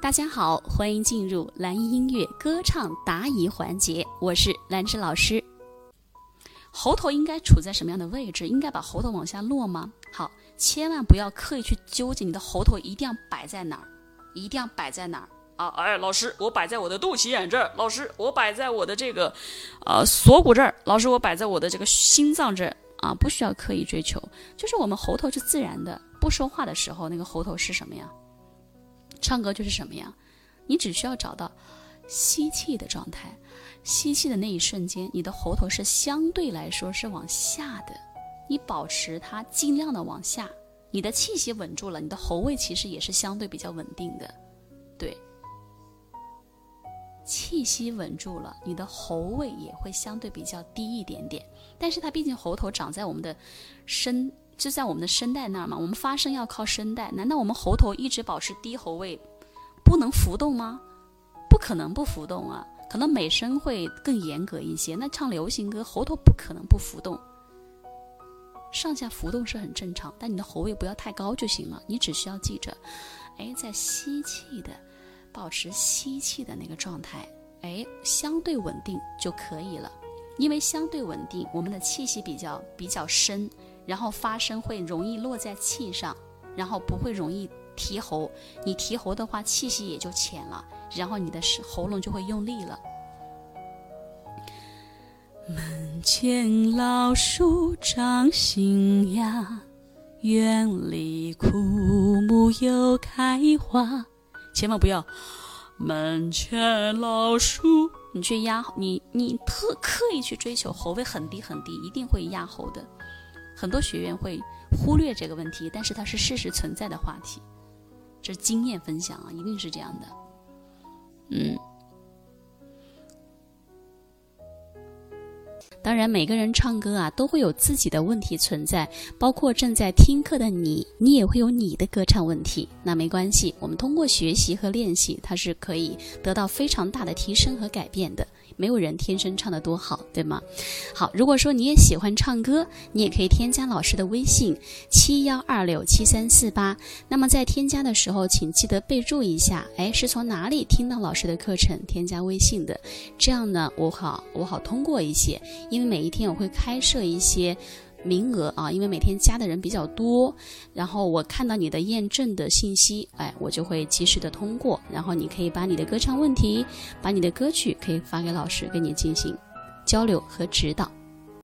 大家好，欢迎进入蓝音音乐歌唱答疑环节，我是兰芝老师。喉头应该处在什么样的位置？应该把喉头往下落吗？好，千万不要刻意去纠结你的喉头一定要摆在哪儿，一定要摆在哪儿啊！哎，老师，我摆在我的肚脐眼这儿，老师，我摆在我的这个呃锁骨这儿，老师，我摆在我的这个心脏这儿啊，不需要刻意追求，就是我们喉头是自然的，不说话的时候那个喉头是什么呀？唱歌就是什么呀？你只需要找到吸气的状态，吸气的那一瞬间，你的喉头是相对来说是往下的，你保持它尽量的往下，你的气息稳住了，你的喉位其实也是相对比较稳定的，对，气息稳住了，你的喉位也会相对比较低一点点，但是它毕竟喉头长在我们的身。就在我们的声带那儿嘛，我们发声要靠声带。难道我们喉头一直保持低喉位，不能浮动吗？不可能不浮动啊！可能美声会更严格一些。那唱流行歌，喉头不可能不浮动，上下浮动是很正常。但你的喉位不要太高就行了。你只需要记着，哎，在吸气的，保持吸气的那个状态，哎，相对稳定就可以了。因为相对稳定，我们的气息比较比较深。然后发声会容易落在气上，然后不会容易提喉。你提喉的话，气息也就浅了，然后你的喉咙就会用力了。门前老树长新芽，院里枯木又开花。千万不要，门前老树，你去压你你特刻意去追求喉位很低很低，一定会压喉的。很多学员会忽略这个问题，但是它是事实存在的话题，这是经验分享啊，一定是这样的。嗯，当然每个人唱歌啊都会有自己的问题存在，包括正在听课的你，你也会有你的歌唱问题。那没关系，我们通过学习和练习，它是可以得到非常大的提升和改变的。没有人天生唱得多好，对吗？好，如果说你也喜欢唱歌，你也可以添加老师的微信七幺二六七三四八。那么在添加的时候，请记得备注一下，哎，是从哪里听到老师的课程添加微信的？这样呢，我好我好通过一些，因为每一天我会开设一些。名额啊，因为每天加的人比较多，然后我看到你的验证的信息，哎，我就会及时的通过，然后你可以把你的歌唱问题，把你的歌曲可以发给老师，跟你进行交流和指导。